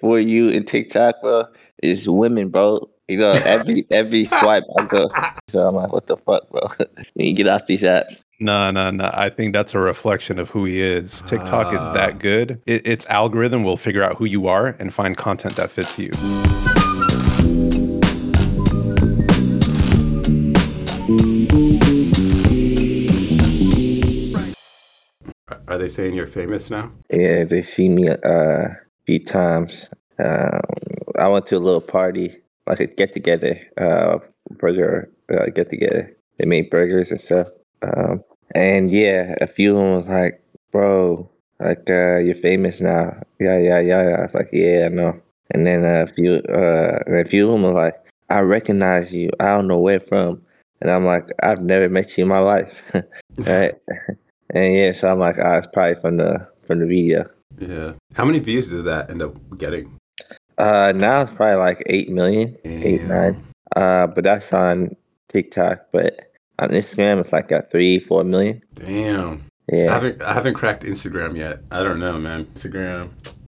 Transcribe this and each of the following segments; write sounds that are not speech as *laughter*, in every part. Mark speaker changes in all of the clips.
Speaker 1: for you in TikTok, bro, is women, bro. You know, every *laughs* every swipe I go, so I'm like, what the fuck, bro? *laughs* you get off these apps.
Speaker 2: No, no, no. I think that's a reflection of who he is. TikTok is
Speaker 3: Ah.
Speaker 2: that good. It, its algorithm will figure out who you are and find content that fits you.
Speaker 3: Are they saying you're famous now?
Speaker 1: Yeah, they see me uh, a few times. Um, I went to a little party, like a get together, uh, burger uh, get together. They made burgers and stuff. Um, and yeah, a few of them was like, "Bro, like uh, you're famous now." Yeah, yeah, yeah. Yeah. I was like, "Yeah, I know." And then a few, uh, and a few of them were like, "I recognize you. I don't know where from." And I'm like, "I've never met you in my life." *laughs* right? *laughs* And yeah, so I'm like, ah, it's probably from the from the video.
Speaker 3: Yeah. How many views did that end up getting?
Speaker 1: Uh, now it's probably like eight million, eight
Speaker 3: Damn.
Speaker 1: nine. Uh, but that's on TikTok. But on Instagram, it's like at three, four million.
Speaker 3: Damn. I
Speaker 1: Yeah.
Speaker 3: haven't I haven't cracked Instagram yet. I don't know, man. Instagram,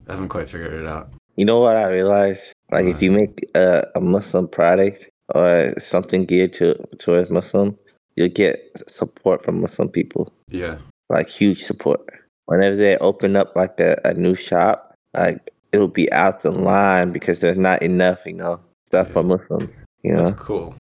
Speaker 3: I haven't quite figured it out.
Speaker 1: You know what I realized? Like, if you make a, a Muslim product or something geared to towards Muslim, you'll get support from Muslim people.
Speaker 3: Yeah.
Speaker 1: Like huge support. Whenever they open up like a, a new shop, like it'll be out the line because there's not enough, you know, stuff for Muslims. You know.
Speaker 3: That's cool.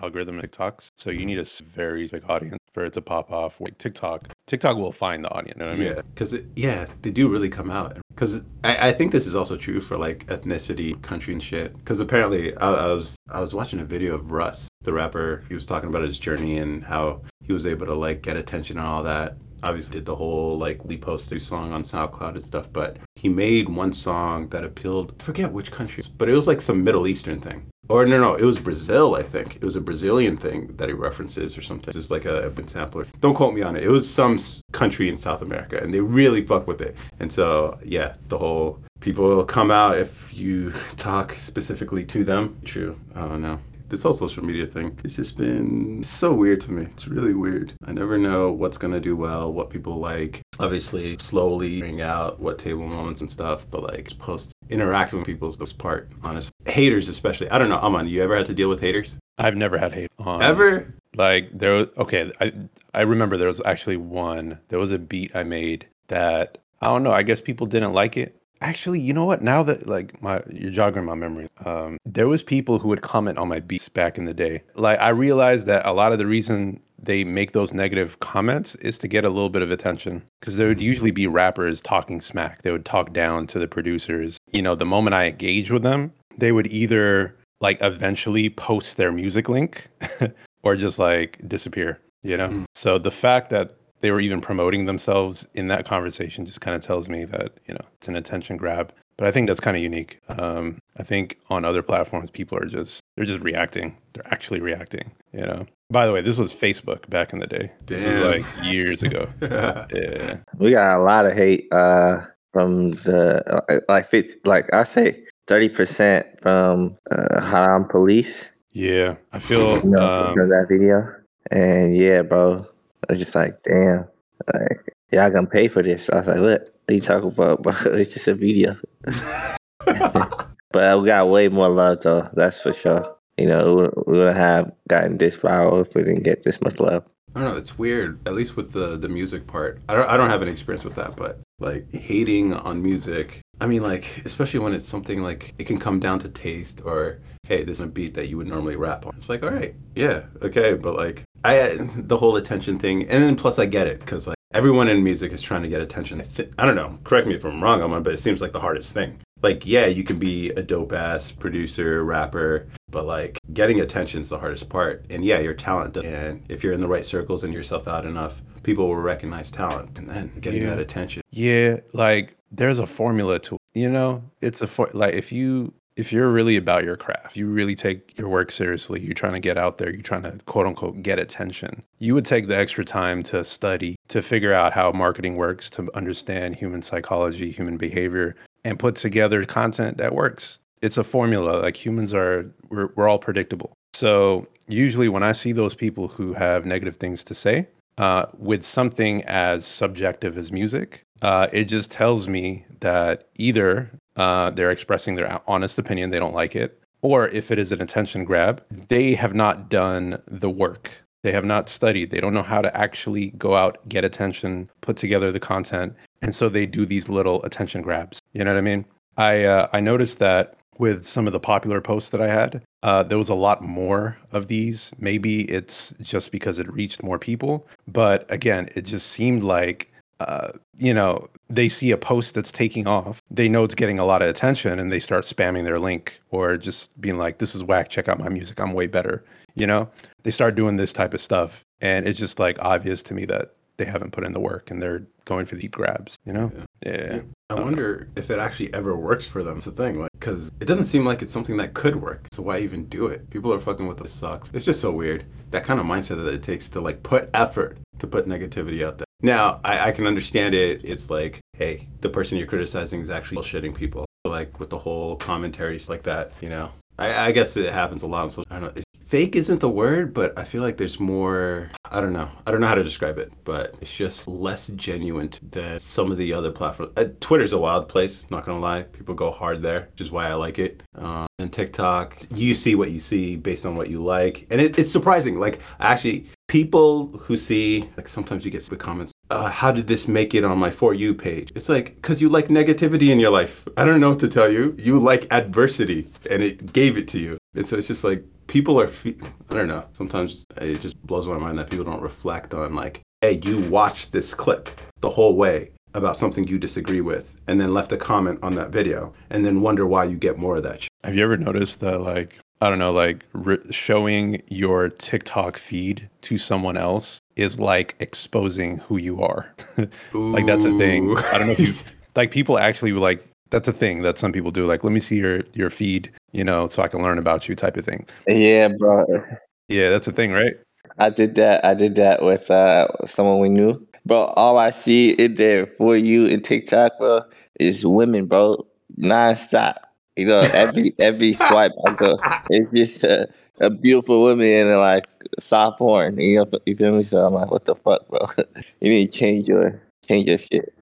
Speaker 2: Algorithm TikToks. So you need a very big audience for it to pop off. Like TikTok, TikTok will find the audience. You know what I mean?
Speaker 3: Yeah, because yeah, they do really come out. Because I, I think this is also true for like ethnicity, country, and shit. Because apparently, I, I was I was watching a video of Russ, the rapper. He was talking about his journey and how he was able to like get attention and all that. Obviously, did the whole like we posted song on SoundCloud and stuff. But he made one song that appealed. I forget which country, but it was like some Middle Eastern thing. Or no, no, it was Brazil. I think it was a Brazilian thing that he references or something. It's like a, a sampler. Don't quote me on it. It was some country in South America, and they really fuck with it. And so, yeah, the whole people will come out if you talk specifically to them. True. Don't know. This whole social media thing, it's just been so weird to me. It's really weird. I never know what's gonna do well, what people like. Obviously, slowly figuring out what table moments and stuff, but like post interacting with people is the part, honestly. Haters especially. I don't know, Aman, you ever had to deal with haters?
Speaker 2: I've never had hate on
Speaker 3: Ever?
Speaker 2: Like there was okay, I I remember there was actually one. There was a beat I made that I don't know. I guess people didn't like it. Actually, you know what? Now that like my you're jogging my memory. Um, there was people who would comment on my beats back in the day. Like I realized that a lot of the reason they make those negative comments is to get a little bit of attention because there would usually be rappers talking smack. They would talk down to the producers. You know, the moment I engage with them, they would either like eventually post their music link *laughs* or just like disappear, you know?
Speaker 3: Mm.
Speaker 2: So the fact that they were even promoting themselves in that conversation just kind of tells me that, you know, it's an attention grab. But I think that's kind of unique. Um, I think on other platforms, people are just, they're just reacting. They're actually reacting, you know? By the way, this was Facebook back in the day. This was
Speaker 3: Damn.
Speaker 2: like years ago. *laughs* yeah.
Speaker 1: We got a lot of hate uh, from the uh, like fifty, like I say thirty percent from uh, Haram Police.
Speaker 2: Yeah. I feel,
Speaker 1: You know,
Speaker 2: um,
Speaker 1: that video. And yeah, bro, I was just like, damn, like y'all gonna pay for this? I was like, what? Are you talking about, bro? *laughs* It's just a video. *laughs* But we got way more love though. That's for sure. You know, we we wouldn't have gotten this viral if we didn't get this much love.
Speaker 3: I don't know. It's weird. At least with the the music part, I don't. I don't have any experience with that. But like hating on music, I mean, like especially when it's something like it can come down to taste or hey, this is a beat that you would normally rap on. It's like, all right, yeah, okay, but like I the whole attention thing, and then plus I get it because like everyone in music is trying to get attention. I, th- I don't know. Correct me if I'm wrong, Aman, but it seems like the hardest thing. Like, yeah, you can be a dope ass producer, rapper, but like getting attention is the hardest part. And yeah, your talent. does- And if you're in the right circles and yourself out enough, people will recognize talent. And then getting
Speaker 2: Yeah.
Speaker 3: that attention.
Speaker 2: Yeah, like there's a formula to it. You know, it's a for like if you if you're really about your craft, you really take your work seriously, you're trying to get out there, you're trying to quote unquote get attention. You would take the extra time to study, to figure out how marketing works, to understand human psychology, human behavior, and put together content that works. It's a formula. Like humans are we're we're all predictable. So usually when I see those people who have negative things to say, uh, with something as subjective as music, uh, it just tells me that either uh, they're expressing their honest opinion, they don't like it, or if it is an attention grab, they have not done the work. They have not studied. They don't know how to actually go out, get attention, put together the content, and so they do these little attention grabs. You know what I mean? I uh, I noticed that with some of the popular posts that I had, uh, there was a lot more of these. Maybe it's just because it reached more people, but again, it just seemed like uh, you know they see a post that's taking off, they know it's getting a lot of attention, and they start spamming their link or just being like, "This is whack. Check out my music. I'm way better." You know, they start doing this type of stuff, and it's just like obvious to me that they haven't put in the work and they're going for the grabs. You know? Yeah. yeah.
Speaker 3: I wonder if it actually ever works for them. It's the thing, like, because it doesn't seem like it's something that could work. So why even do it? People are fucking with us sucks. It's just so weird. That kind of mindset that it takes to like put effort to put negativity out there. Now, I, I can understand it. It's like, hey, the person you're criticizing is actually bullshitting people. Like with the whole commentaries like that, you know. I, I guess it happens a lot. So I don't know fake isn't the word, but I feel like there's more. I don't know. I don't know how to describe it, but it's just less genuine than some of the other platforms. Uh, Twitter's a wild place. Not gonna lie, people go hard there, which is why I like it. Uh, and TikTok, you see what you see based on what you like, and it, it's surprising. Like actually, people who see like sometimes you get comments. Uh, how did this make it on my for you page? It's like because you like negativity in your life. I don't know what to tell you. You like adversity, and it gave it to you. And so it's just like people are, fe- I don't know, sometimes it just blows my mind that people don't reflect on, like, hey, you watched this clip the whole way about something you disagree with and then left a comment on that video and then wonder why you get more of that.
Speaker 2: Have you ever noticed that, like, I don't know, like re- showing your TikTok feed to someone else is like exposing who you are. *laughs* like that's a thing. I don't know if you *laughs* like people actually like that's a thing that some people do. Like, let me see your your feed, you know, so I can learn about you, type of thing.
Speaker 1: Yeah, bro.
Speaker 2: Yeah, that's a thing, right?
Speaker 1: I did that. I did that with uh, someone we knew, bro. All I see in there for you in TikTok, bro, is women, bro, nonstop. You know, every every swipe I go, it's just a, a beautiful woman and like soft porn. You know, you feel me? So I'm like, what the fuck, bro? *laughs* you need to change your change your shit.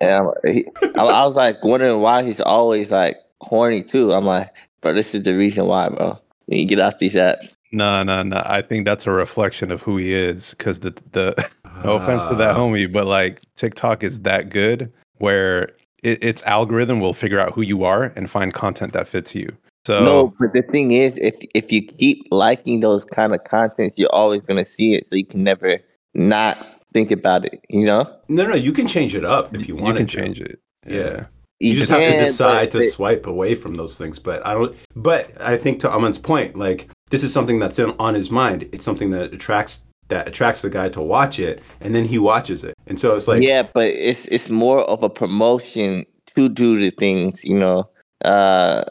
Speaker 1: And he, I, I was like wondering why he's always like horny too. I'm like, bro, this is the reason why, bro. You need to get off these apps.
Speaker 2: No, no, no. I think that's a reflection of who he is. Because the the *laughs* no offense to that ah. homie, but like TikTok is that good where it, its algorithm will figure out who you are and find content that fits you. So
Speaker 1: no, but the thing is, if if you keep liking those kind of contents, you're always gonna see it. So you can never not think about it. You know?
Speaker 3: No, no, you can change it up if you want.
Speaker 2: You can change it. Yeah.
Speaker 3: yeah. You, you just can, have to decide to swipe away from those things. But I don't. But I think to Aman's point, like this is something that's in, on his mind. It's something that attracts that attracts the guy to watch it, and then he watches it. And so it's like
Speaker 1: yeah, but it's it's more of a promotion to do the things. You know, uh,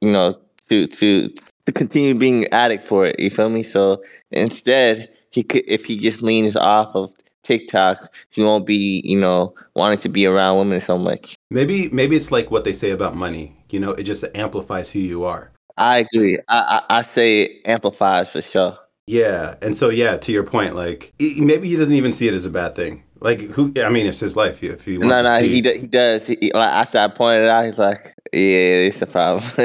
Speaker 1: you know, to to to continue being addict for it. You feel me? So instead, he could if he just leans off of TikTok, you won't be, you know, wanting to be around women so much.
Speaker 3: Maybe maybe it's like what they say about money. You know, it just amplifies who you are.
Speaker 1: I agree. I I, I say it amplifies for sure.
Speaker 3: Yeah, and so yeah, to your point, like maybe he doesn't even see it as a bad thing. Like who? I mean, it's his life. If he wants
Speaker 1: no, no,
Speaker 3: see...
Speaker 1: he he does. He, like after I pointed out, he's like, "Yeah, it's a problem." *laughs*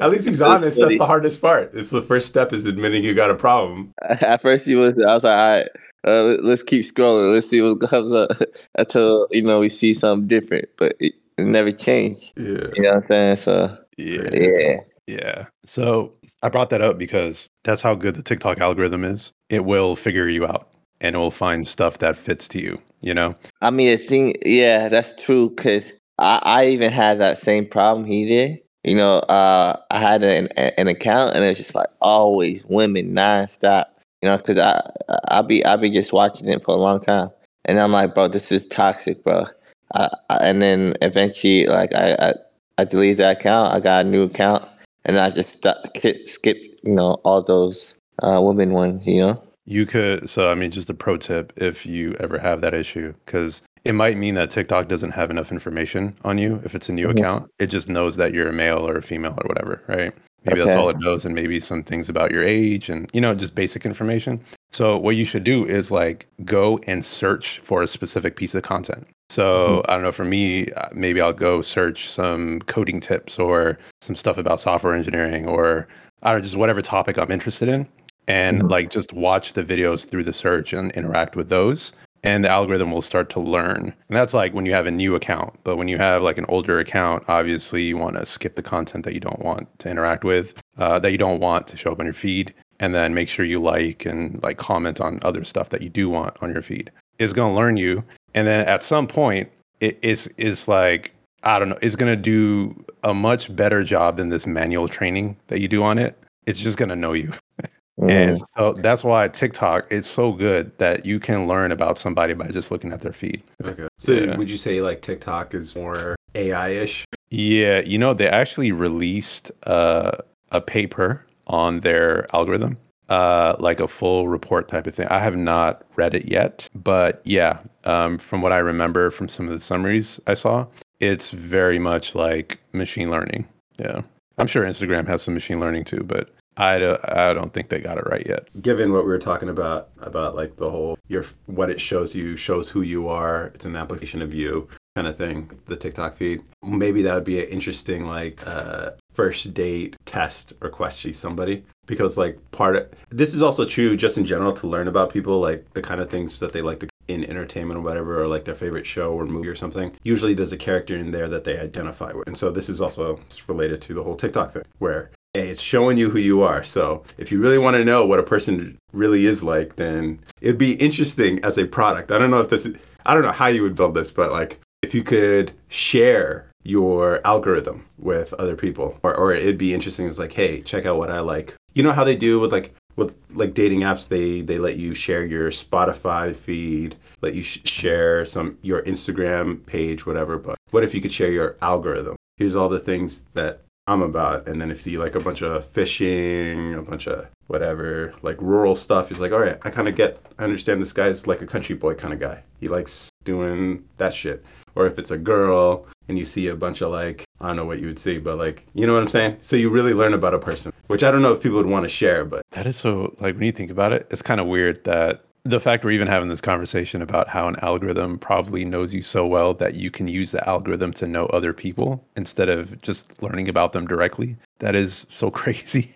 Speaker 3: At least he's *laughs* honest. That's the hardest part. It's the first step is admitting you got a problem. *laughs*
Speaker 1: At first, he was. I was like, "All right, uh, let's keep scrolling. Let's see what comes up until you know we see something different." But it, it never changed.
Speaker 3: Yeah,
Speaker 1: you know what I'm saying. So
Speaker 2: yeah,
Speaker 1: yeah,
Speaker 2: yeah. So I brought that up because that's how good the TikTok algorithm is. It will figure you out and it will find stuff that fits to you, you know?
Speaker 1: I mean, the thing, yeah, that's true. Cause I, I even had that same problem he did. You know, uh, I had an, an account and it's just like always women nonstop. You know, cause I I be I be just watching it for a long time, and I'm like, bro, this is toxic, bro. I, I, and then eventually, like I, I I deleted that account. I got a new account, and I just skipped, skipped you know, all those uh, women ones. You know.
Speaker 2: You could, so I mean, just a pro tip if you ever have that issue, because it might mean that TikTok doesn't have enough information on you if it's a new mm-hmm. account. It just knows that you're a male or a female or whatever, right? Maybe okay. that's all it knows, and maybe some things about your age and, you know, just basic information. So, what you should do is like go and search for a specific piece of content. So I don't know. For me, uh, maybe I'll go search some coding tips or some stuff about software engineering or I don't know, just whatever topic I'm interested in, and
Speaker 1: Mhm.
Speaker 2: like just watch the videos through the search and interact with those. And the algorithm will start to learn. And that's like when you have a new account. But when you have like an older account, obviously you want to skip the content that you don't want to interact with, uh, that you don't want to show up on your feed, and then make sure you like and like comment on other stuff that you do want on your feed. It's gonna learn you, and then at some point, it is is like I don't know, it's gonna do a much better job than this manual training that you do on it. It's just gonna know you. *laughs*
Speaker 1: Mm.
Speaker 2: And so that's why TikTok is so good that you can learn about somebody by just looking at their feed.
Speaker 3: Okay. So
Speaker 2: Yeah.
Speaker 3: would you say like TikTok is more AI ish?
Speaker 2: Yeah, you know, they actually released uh, a paper on their algorithm, uh, like a full report type of thing. I have not read it yet, but yeah, um, from what I remember from some of the summaries I saw, it's very much like machine learning. Yeah. I'm sure Instagram has some machine learning too, but I don't, I don't think they got it right yet.
Speaker 3: Given what we were talking about about like the whole your what it shows you shows who you are. It's an application of you kind of thing. The TikTok feed. Maybe that would be an interesting like uh, first date test or question somebody because like part of this is also true just in general to learn about people like the kind of things that they like to in entertainment or whatever or like their favorite show or movie or something. Usually there's a character in there that they identify with. And so this is also related to the whole tiktok thing where it's showing you who you are. So if you really want to know what a person really is like then it'd be interesting as a product. I don't know if this is, i don't know how you would build this but like if you could share your algorithm with other people. Or, or it'd be interesting it's like hey check out what i like. You know how they do with like with like dating apps? They they let you share your spotify feed let you sh- share some your instagram page whatever but what if you could share your algorithm? Here's all the things that i'm about and then if you like a bunch of fishing a bunch of whatever like rural stuff he's like all right i kind of get i understand this guy's like a country boy kind of guy. He likes doing that shit. Or if it's a girl and you see a bunch of like I don't know what you would see, but like you know what I'm saying. So you really learn about a person, which I don't know if people would want to share, but
Speaker 2: That is so like when you think about it, it's kind of weird that the fact we're even having this conversation about how an algorithm probably knows you so well that you can use the algorithm to know other people instead of just learning about them directly. That is so *laughs* crazy.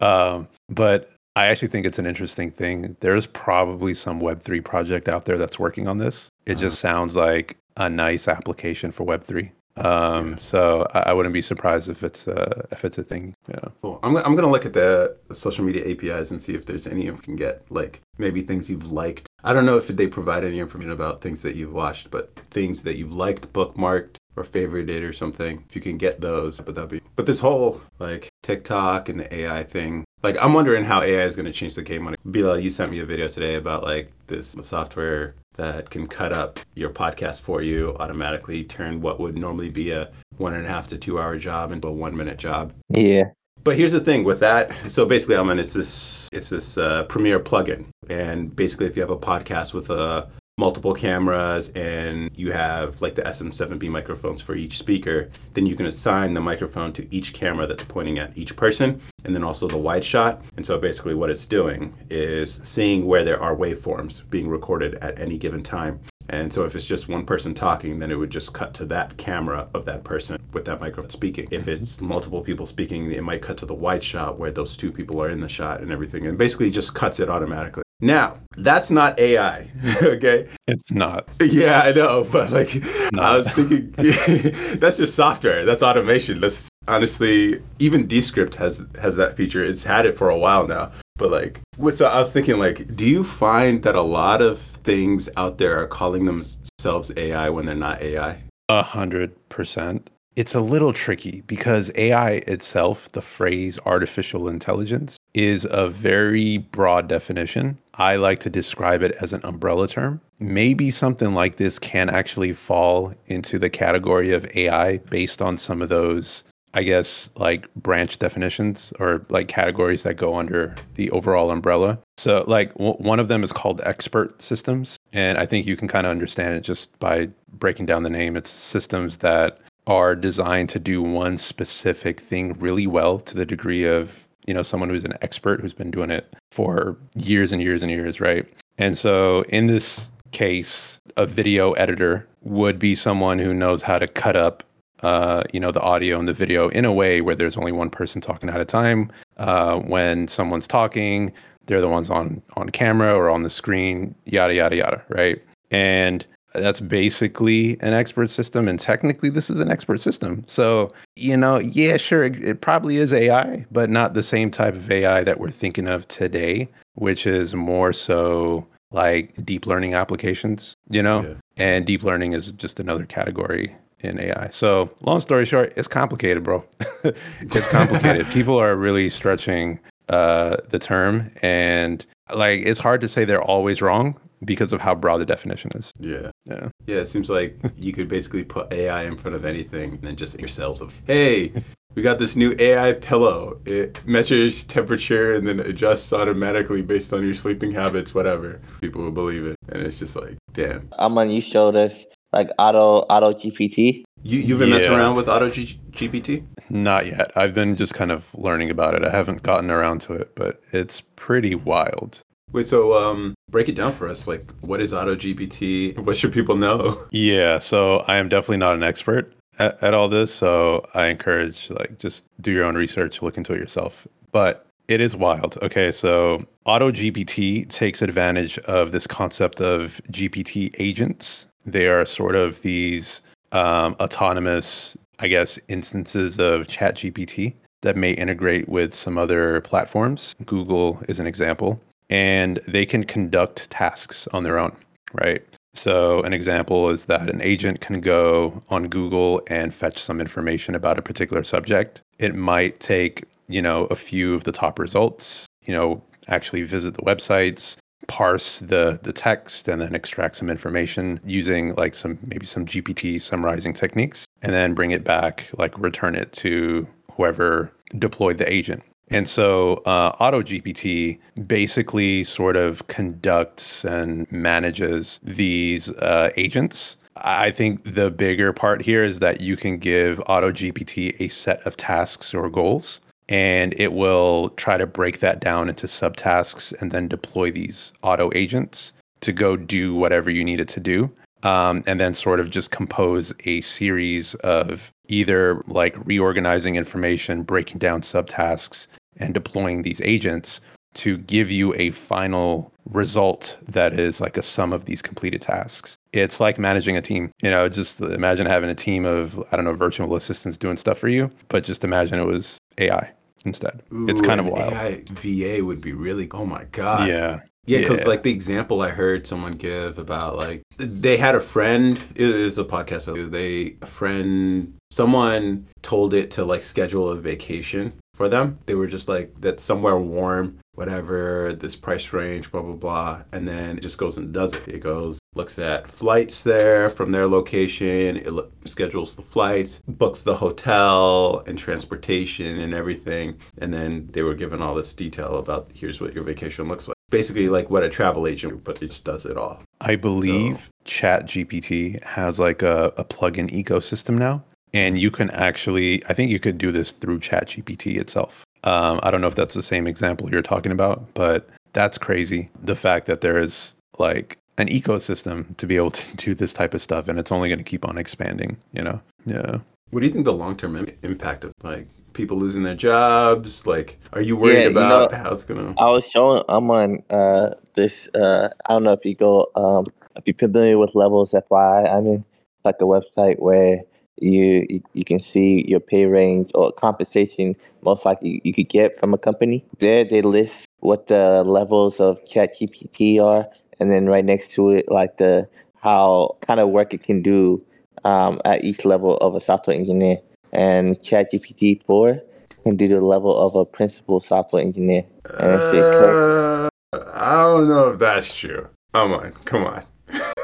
Speaker 2: um, but I actually think it's an interesting thing. There's probably some Web3 project out there that's working on this. It just sounds like a nice application for Web3. Um, so I, I wouldn't be surprised if it's a if it's a thing. Yeah.
Speaker 3: Cool. I'm, I'm gonna look at the, the social media APIs and see if there's any you can get, like maybe things you've liked. I don't know if they provide any information about things that you've watched, but things that you've liked, bookmarked, or favorited or something. If you can get those, but that'd be. But this whole like TikTok and the AI thing, like I'm wondering how AI is gonna change the game it. Bilal, you sent me a video today about like this software that can cut up your podcast for you automatically, turn what would normally be a one and a half to two hour job into a one minute job.
Speaker 1: Yeah.
Speaker 3: But here's the thing with that. So basically, Aman, it's this it's this uh, Premiere plugin, and basically, if you have a podcast with uh, multiple cameras and you have like the SM7B microphones for each speaker, then you can assign the microphone to each camera that's pointing at each person, and then also the wide shot. And so basically, what it's doing is seeing where there are waveforms being recorded at any given time. And so if it's just one person talking, then it would just cut to that camera of that person with that microphone speaking. If it's multiple people speaking, it might cut to the wide shot where those two people are in the shot and everything. And basically just cuts it automatically. Now, that's not AI, *laughs* okay?
Speaker 2: It's not.
Speaker 3: Yeah, I know, but like I was thinking *laughs* that's just software. That's automation. That's honestly even Descript has has that feature. It's had it for a while now. But like so I was thinking like do you find that a lot of things out there are calling themselves AI when they're not AI?
Speaker 2: A hundred percent. It's a little tricky because AI itself, the phrase artificial intelligence, is a very broad definition. I like to describe it as an umbrella term. Maybe something like this can actually fall into the category of AI based on some of those, I guess, like branch definitions or like categories that go under the overall umbrella. So, like, w- one of them is called expert systems. And I think you can kind of understand it just by breaking down the name. It's systems that are designed to do one specific thing really well to the degree of you know someone who's an expert who's been doing it for years and years and years right and so in this case, a video editor would be someone who knows how to cut up, uh, you know, the audio and the video in a way where there's only one person talking at a time. Uh, when someone's talking, they're the ones on on camera or on the screen, yada yada yada, right? And that's basically an expert system and technically this is an expert system. So you know yeah sure it, it, probably is ai but not the same type of ai that we're thinking of today which is more so like deep learning applications you know? Yeah. and deep learning is just another category in ai so long story short it's complicated bro. *laughs* It's complicated. *laughs* People are really stretching uh, the term and like it's hard to say they're always wrong because of how broad the definition is.
Speaker 3: Yeah.
Speaker 2: Yeah.
Speaker 3: Yeah, it seems like *laughs* you could basically put AI in front of anything and then just your cells of, hey, we got this new AI pillow. It measures temperature and then adjusts automatically based on your sleeping habits, whatever. People will believe it. And it's just like, damn.
Speaker 1: Aman, you showed us like auto auto GPT.
Speaker 3: You you've been yeah. messing around with auto G- GPT?
Speaker 2: Not yet. I've been just kind of learning about it. I haven't gotten around to it, but it's pretty wild.
Speaker 3: Wait, so um, break it down for us. Like, what is Auto GPT? What should people know? *laughs*
Speaker 2: Yeah, so I am definitely not an expert at, at all this. So I encourage like just do your own research, look into it yourself. But it is wild. Okay, so Auto GPT takes advantage of this concept of GPT agents. They are sort of these um, autonomous, I guess, instances of Chat GPT that may integrate with some other platforms. Google is an example and they can conduct tasks on their own, right? So, an example is that an agent can go on Google and fetch some information about a particular subject. It might take, you know, a few of the top results, you know, actually visit the websites, parse the the text and then extract some information using like some maybe some GPT summarizing techniques and then bring it back like return it to whoever deployed the agent and so uh, AutoGPT basically sort of conducts and manages these uh, agents. I think the bigger part here is that you can give AutoGPT a set of tasks or goals, and it will try to break that down into subtasks and then deploy these auto agents to go do whatever you need it to do um, and then sort of just compose a series of either like reorganizing information, breaking down subtasks, and deploying these agents to give you a final result that is like a sum of these completed tasks. It's like managing a team. You know, just imagine having a team of, I don't know, virtual assistants doing stuff for you, but just imagine it was AI instead. Ooh, it's kind of wild.
Speaker 3: AI VA would be really, oh my God.
Speaker 2: Yeah.
Speaker 3: Yeah, because yeah. like the example I heard someone give about like they had a friend. It is a podcast. They a friend. Someone told it to like schedule a vacation for them. They were just like that's somewhere warm, whatever this price range, blah blah blah, and then it just goes and does it. It goes looks at flights there from their location. It lo- schedules the flights, books the hotel and transportation and everything, and then they were given all this detail about here's what your vacation looks like basically like what a travel agent, but it just does it all.
Speaker 2: I believe so. Chat GPT has like a, a plugin ecosystem now. And you can actually, I think you could do this through Chat GPT itself. Um, I don't know if that's the same example you're talking about, but that's crazy. The fact that there is like an ecosystem to be able to *laughs* do this type of stuff and it's only going to keep on expanding, you know? Yeah.
Speaker 3: What do you think the long term impact of like people losing their jobs? Like, are you worried yeah, about you know, how it's gonna?
Speaker 1: I was showing Aman uh, this. Uh, I don't know if you go um, if you're familiar with Levels FYI. I mean, like a website where you, you you can see your pay range or compensation most likely you could get from a company. There they list what the levels of ChatGPT are, and then right next to it, like the how kind of work it can do um, at each level of a software engineer and ChatGPT 4 can do the level of a principal software engineer.
Speaker 3: Uh, I don't know if that's true. Come on, come on.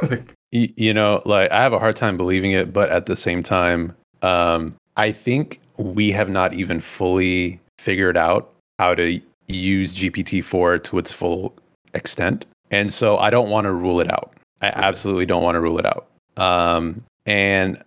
Speaker 3: *laughs*
Speaker 2: you, you, know, like I have a hard time believing it, but at the same time, um, I think we have not even fully figured out how to use GPT-4 to its full extent. And so I don't want to rule it out. I absolutely don't want to rule it out. Um, and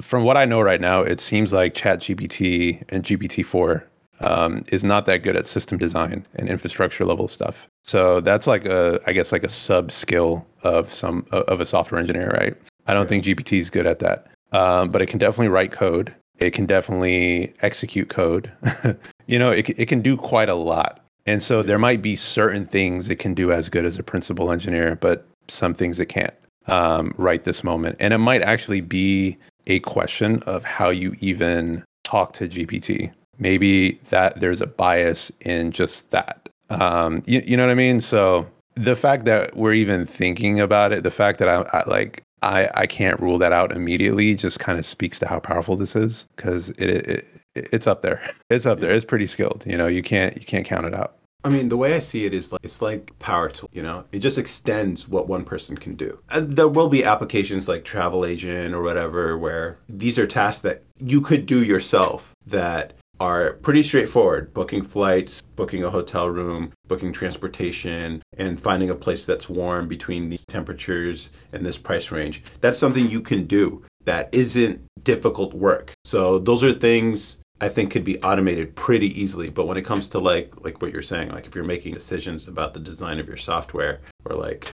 Speaker 2: from what I know right now, it seems like ChatGPT and GPT-4 um, is not that good at system design and infrastructure level stuff. So that's like a, I guess, like a sub skill of some of a software engineer, right? I don't think GPT is good at that, um, but it can definitely write code. It can definitely execute code. *laughs* you know, it it can do quite a lot. And so there might be certain things it can do as good as a principal engineer, but some things it can't um, right this moment. And it might actually be a question of how you even talk to GPT. Maybe that there's a bias in just that. Um, you, you know what I mean? So the fact that we're even thinking about it, the fact that I, I like I, I can't rule that out immediately just kind of speaks to how powerful this is because it, it, it, it's up there. *laughs* It's up there. It's pretty skilled. You know, you can't you can't count it out.
Speaker 3: I mean, the way I see it is like it's like power tool, you know? It just extends what one person can do. And there will be applications like travel agent or whatever where these are tasks that you could do yourself that are pretty straightforward booking flights, booking a hotel room, booking transportation, and finding a place that's warm between these temperatures and this price range. That's something you can do that isn't difficult work. So, those are things I think could be automated pretty easily. But when it comes to like like what you're saying, like if you're making decisions about the design of your software or like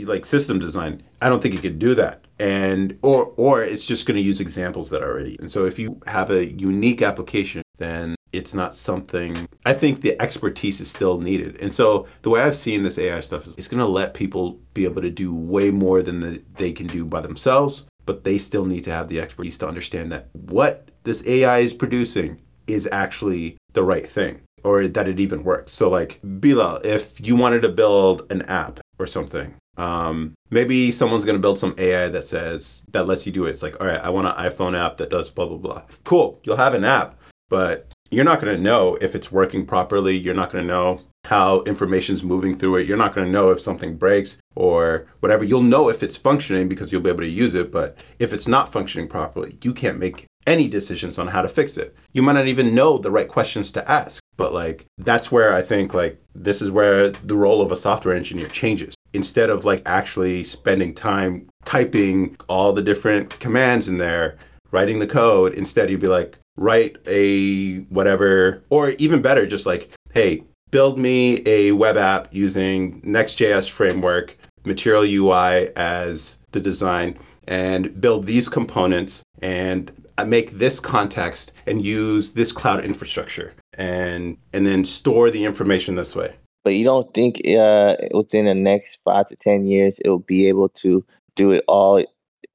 Speaker 3: like system design, I don't think it could do that. And or or it's just going to use examples that are already. And so if you have a unique application, then it's not something I think the expertise is still needed. And so the way I've seen this AI stuff is it's going to let people be able to do way more than the, they can do by themselves, but they still need to have the expertise to understand that what this AI is producing is actually the right thing or that it even works. So, like, Bilal, if you wanted to build an app or something, um, maybe someone's going to build some AI that says, that lets you do it. It's like, all right, I want an iPhone app that does blah, blah, blah. Cool. You'll have an app, but you're not going to know if it's working properly. You're not going to know how information's moving through it. You're not going to know if something breaks or whatever. You'll know if it's functioning because you'll be able to use it, but if it's not functioning properly, you can't make any decisions on how to fix it. You might not even know the right questions to ask. But like that's where I think like this is where the role of a software engineer changes. Instead of like actually spending time typing all the different commands in there, writing the code, instead you'd be like, write a whatever, or even better, just like, hey, build me a web app using Next.js framework, Material UI as the design, and build these components and make this context and use this cloud infrastructure and and then store the information this way.
Speaker 1: But you don't think uh, within the next five to ten years it will be able to do it all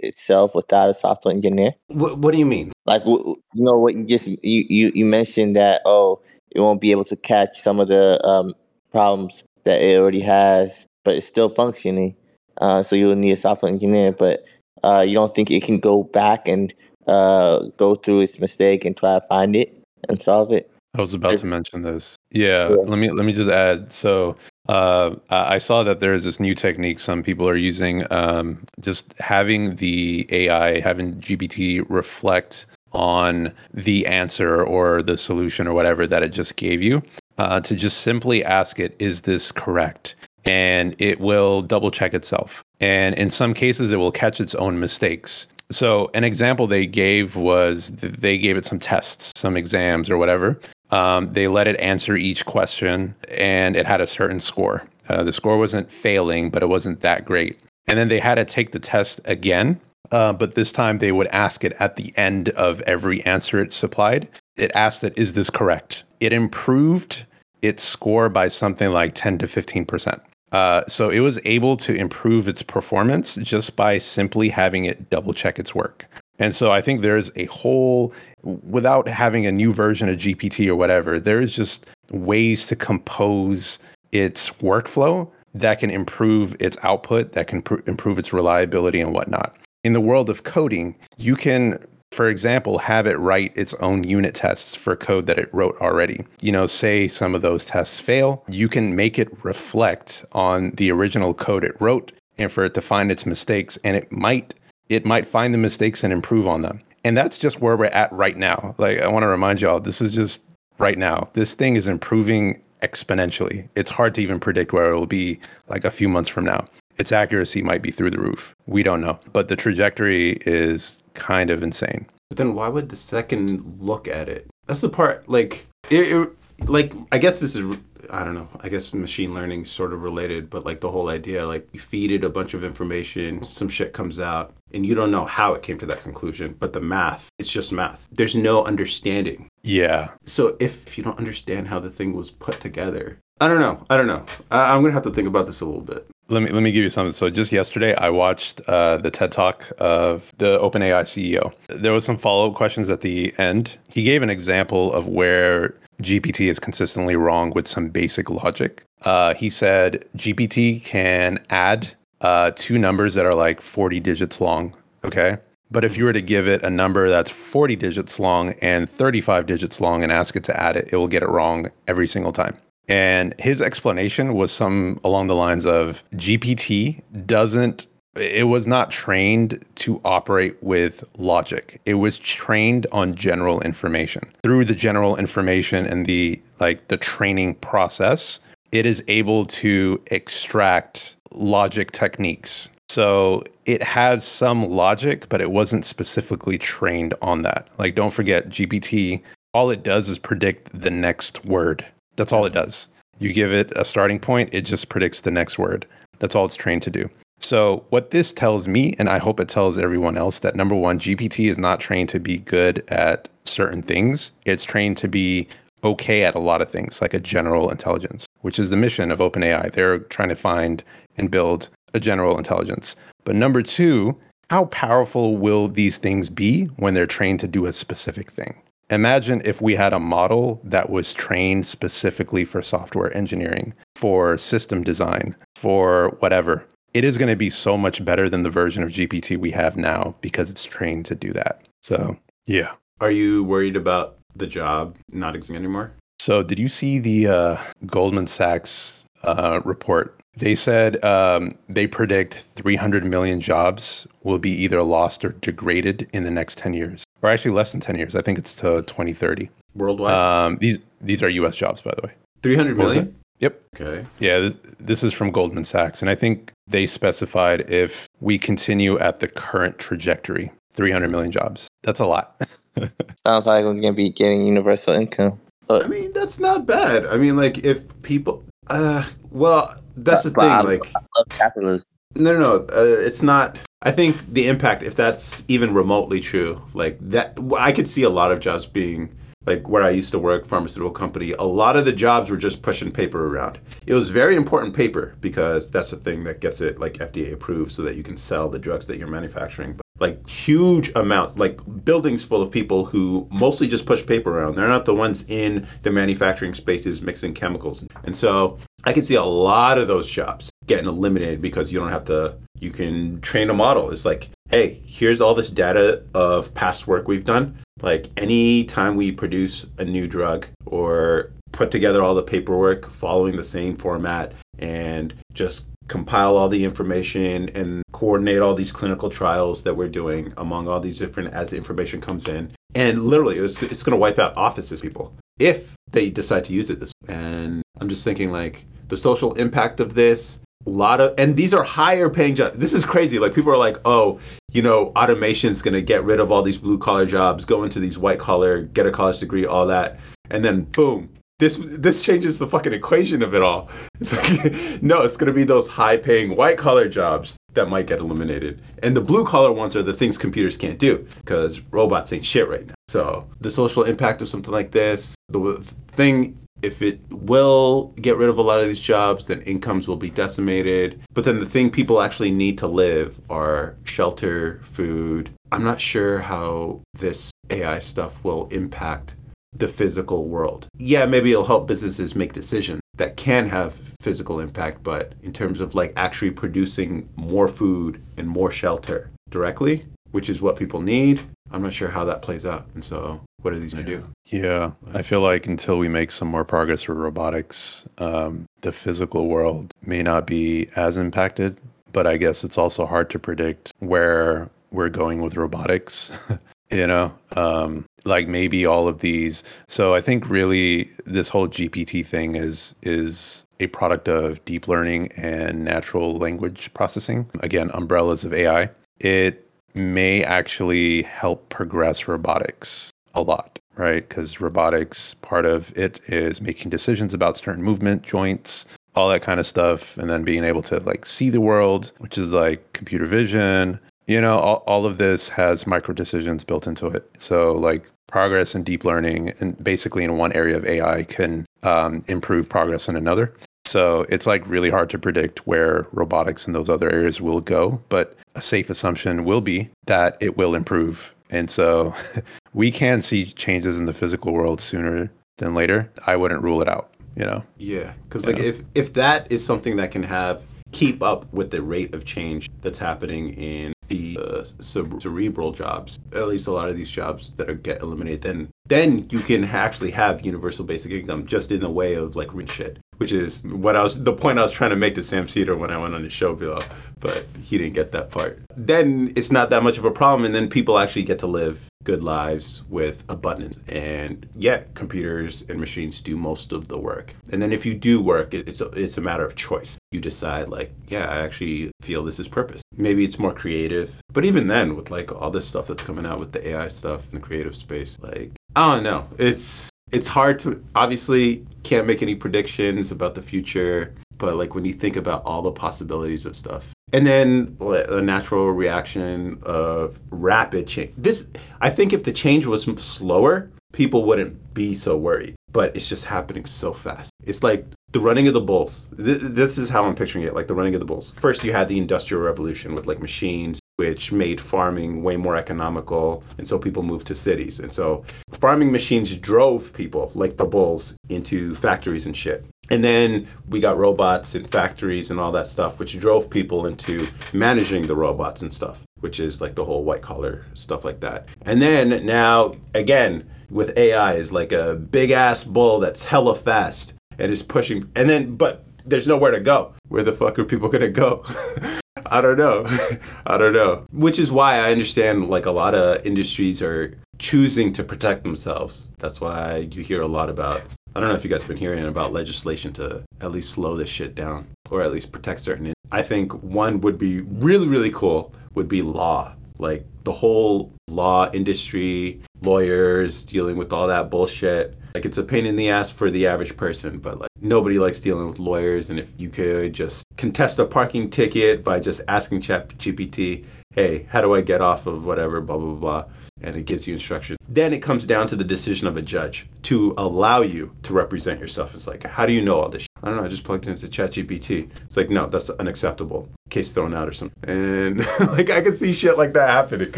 Speaker 1: itself without a software engineer?
Speaker 3: What, what do you mean?
Speaker 1: Like you know what you just you, you you mentioned that oh it won't be able to catch some of the um, problems that it already has, but it's still functioning. Uh, so you'll need a software engineer, but uh, you don't think it can go back and uh, go through its mistake and try to find it and solve it.
Speaker 2: I was about to mention this. Yeah, yeah, let me let me just add. So uh, I saw that there is this new technique some people are using, um, just having the AI, having GPT reflect on the answer or the solution or whatever that it just gave you, uh, to just simply ask it, "Is this correct?" And it will double check itself. And in some cases, it will catch its own mistakes. So, an example they gave was they gave it some tests, some exams or whatever. Um, they let it answer each question and it had a certain score. Uh, the score wasn't failing, but it wasn't that great. And then they had to take the test again. Uh, but this time they would ask it at the end of every answer it supplied. It asked it, Is this correct? It improved its score by something like 10 to 15%. Uh, so it was able to improve its performance just by simply having it double check its work. And so I think there's a whole, without having a new version of GPT or whatever, there's just ways to compose its workflow that can improve its output, that can pr- improve its reliability and whatnot. In the world of coding, you can for example, have it write its own unit tests for code that it wrote already. You know, say some of those tests fail, you can make it reflect on the original code it wrote and for it to find its mistakes and it might it might find the mistakes and improve on them. And that's just where we're at right now. Like I want to remind y'all this is just right now. This thing is improving exponentially. It's hard to even predict where it will be like a few months from now its accuracy might be through the roof. We don't know. But the trajectory is kind of insane.
Speaker 3: But then why would the second look at it? That's the part, like, it, it, like I guess this is I don't know. I guess machine learning sort of related, but like the whole idea, like you feed it a bunch of information, some shit comes out, and you don't know how it came to that conclusion. But the math, it's just math. There's no understanding.
Speaker 2: Yeah.
Speaker 3: So if, you don't understand how the thing was put together, I don't know. I don't know. I, I'm gonna have to think about this a little bit.
Speaker 2: Let me let me give you something. So just yesterday, I watched uh, the TED Talk of the OpenAI CEO. There was some follow up questions at the end. He gave an example of where GPT is consistently wrong with some basic logic. Uh, he said GPT can add uh, two numbers that are like 40 digits long. Okay. But if you were to give it a number that's 40 digits long and 35 digits long and ask it to add it, it will get it wrong every single time. And his explanation was some along the lines of GPT doesn't it was not trained to operate with logic. It was trained on general information. Through the general information and the like the training process, it is able to extract logic techniques. So it has some logic, but it wasn't specifically trained on that. Like don't forget GPT, all it does is predict the next word. That's all it does. You give it a starting point, it just predicts the next word. That's all it's trained to do. So, what this tells me, and I hope it tells everyone else, that number one, GPT is not trained to be good at certain things. It's trained to be okay at a lot of things, like a general intelligence, which is the mission of OpenAI. They're trying to find and build a general intelligence. But number two, how powerful will these things be when they're trained to do a specific thing? Imagine if we had a model that was trained specifically for software engineering, for system design, for whatever it is going to be so much better than the version of GPT we have now because it's trained to do that. So, yeah.
Speaker 3: Are you worried about the job not existing anymore?
Speaker 2: So, did you see the uh, Goldman Sachs uh, report? They said um, they predict 300 million jobs will be either lost or degraded in the next 10 years, or actually less than 10 years. I think it's to 2030
Speaker 3: worldwide.
Speaker 2: Um, these these are U.S. jobs, by the way.
Speaker 3: 300 million.
Speaker 2: Yep.
Speaker 3: Okay.
Speaker 2: Yeah, this, this, is from Goldman Sachs. And I think they specified if we continue at the current trajectory, 300 million jobs. That's a lot. *laughs*
Speaker 1: Sounds like we're going to be getting universal income.
Speaker 3: But, I mean, that's not bad. I mean, like, if people, uh, well, that's the thing.
Speaker 1: I,
Speaker 3: like,
Speaker 1: I love capitalism.
Speaker 3: No, no, no. Uh, it's not. I think the impact, if that's even remotely true, like that, I could see a lot of jobs being like where I used to work, pharmaceutical company, a lot of the jobs were just pushing paper around. It was very important paper because that's the thing that gets it like FDA approved so that you can sell the drugs that you're manufacturing. Like huge amount, like buildings full of people who mostly just push paper around. They're not the ones in the manufacturing spaces mixing chemicals. And so I can see a lot of those jobs getting eliminated because you don't have to you can train a model. It's like, hey, here's all this data of past work we've done like any time we produce a new drug or put together all the paperwork following the same format and just compile all the information and coordinate all these clinical trials that we're doing among all these different as the information comes in. And literally it's, it's going to wipe out offices people if they decide to use it this way. and i'm just thinking like the social impact of this a lot of and these are higher paying jobs. This is crazy. Like people are like oh you know automation's going to get rid of all these blue collar jobs go into these white collar get a college degree all that. And then boom this this changes the fucking equation of it all it's like *laughs* no it's going to be those high paying white collar jobs that might get eliminated and the blue collar ones are the things computers can't do because robots ain't shit right now so the social impact of something like this the thing if it will get rid of a lot of these jobs, then incomes will be decimated. But then the thing people actually need to live are shelter, food. I'm not sure how this AI stuff will impact the physical world. Yeah, maybe it'll help businesses make decisions that can have physical impact, but in terms of like actually producing more food and more shelter directly, which is what people need, I'm not sure how that plays out. And so what are these going to do?
Speaker 2: Yeah, I feel like until we make some more progress with robotics, um, the physical world may not be as impacted. But I guess it's also hard to predict where we're going with robotics. *laughs* you know, um, like maybe all of these. So I think really this whole GPT thing is is a product of deep learning and natural language processing. Again, umbrellas of AI. It may actually help progress robotics a lot. right? Because robotics, part of it is making decisions about certain movement, joints, all that kind of stuff, and then being able to like see the world, which is like computer vision. You know, all, all of this has micro decisions built into it. So, like progress in deep learning, and basically in one area of AI can um, improve progress in another. So it's like really hard to predict where robotics and those other areas will go, but a safe assumption will be that it will improve. And so *laughs* we can see changes in the physical world sooner than later. I wouldn't rule it out, you know.
Speaker 3: Yeah, because like if if that is something that can have keep up with the rate of change that's happening in the uh, cerebral jobs, at least a lot of these jobs that are get eliminated, then then you can actually have universal basic income just in the way of like rent shit which is what I was the point I was trying to make to Sam Seder when I went on the show below, but he didn't get that part. Then it's not that much of a problem, and then people actually get to live good lives with abundance. And yeah, computers and machines do most of the work. And then if you do work, it's a, it's a matter of choice. You decide like, yeah, I actually feel this is purpose. Maybe it's more creative, but even then, with like all this stuff that's coming out with the AI stuff in the creative space, like I don't know, it's it's hard to obviously can't make any predictions about the future but like when you think about all the possibilities of stuff and then a natural reaction of rapid change this i think if the change was slower people wouldn't be so worried. But it's just happening so fast. It's like the running of the bulls this is how i'm picturing it like the running of the bulls first you had the industrial revolution with like machines which made farming way more economical. And so people moved to cities. And so farming machines drove people, like the bulls, into factories and shit. And then we got robots in factories and all that stuff, which drove people into managing the robots and stuff, which is like the whole white collar stuff like that. And then now, again, with AI, is like a big ass bull that's hella fast and it's pushing. And then, but there's nowhere to go. Where the fuck are people gonna go? *laughs* I don't know. *laughs* I don't know. Which is why I understand like a lot of industries are choosing to protect themselves. That's why you hear a lot about I don't know if you guys have been hearing about legislation to at least slow this shit down or at least protect certain. I think one would be really really cool would be law. Like the whole law industry, lawyers dealing with all that bullshit. Like it's a pain in the ass for the average person, but like nobody likes dealing with lawyers. And if you could just contest a parking ticket by just asking ChatGPT, hey, how do I get off of whatever, blah, blah, blah, and it gives you instruction. Then it comes down to the decision of a judge to allow you to represent yourself. It's like, how do you know all this? I don't know. I just plugged into ChatGPT. It's like, no, that's unacceptable. Case thrown out or something. And *laughs* like, I can see shit like that happening.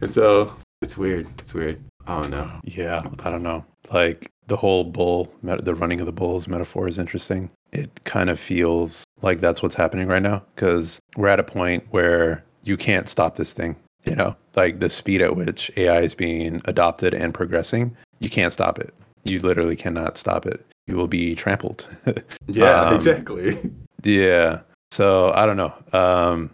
Speaker 3: And so it's weird. It's weird. I don't know.
Speaker 2: Yeah, I don't know. Like the whole bull, the running of the bulls metaphor is interesting. It kind of feels like that's what's happening right now because we're at a point where you can't stop this thing. You know, like the speed at which AI is being adopted and progressing, you can't stop it. You literally cannot stop it. You will be trampled. *laughs*
Speaker 3: yeah, um, exactly.
Speaker 2: Yeah. So I don't know. Um,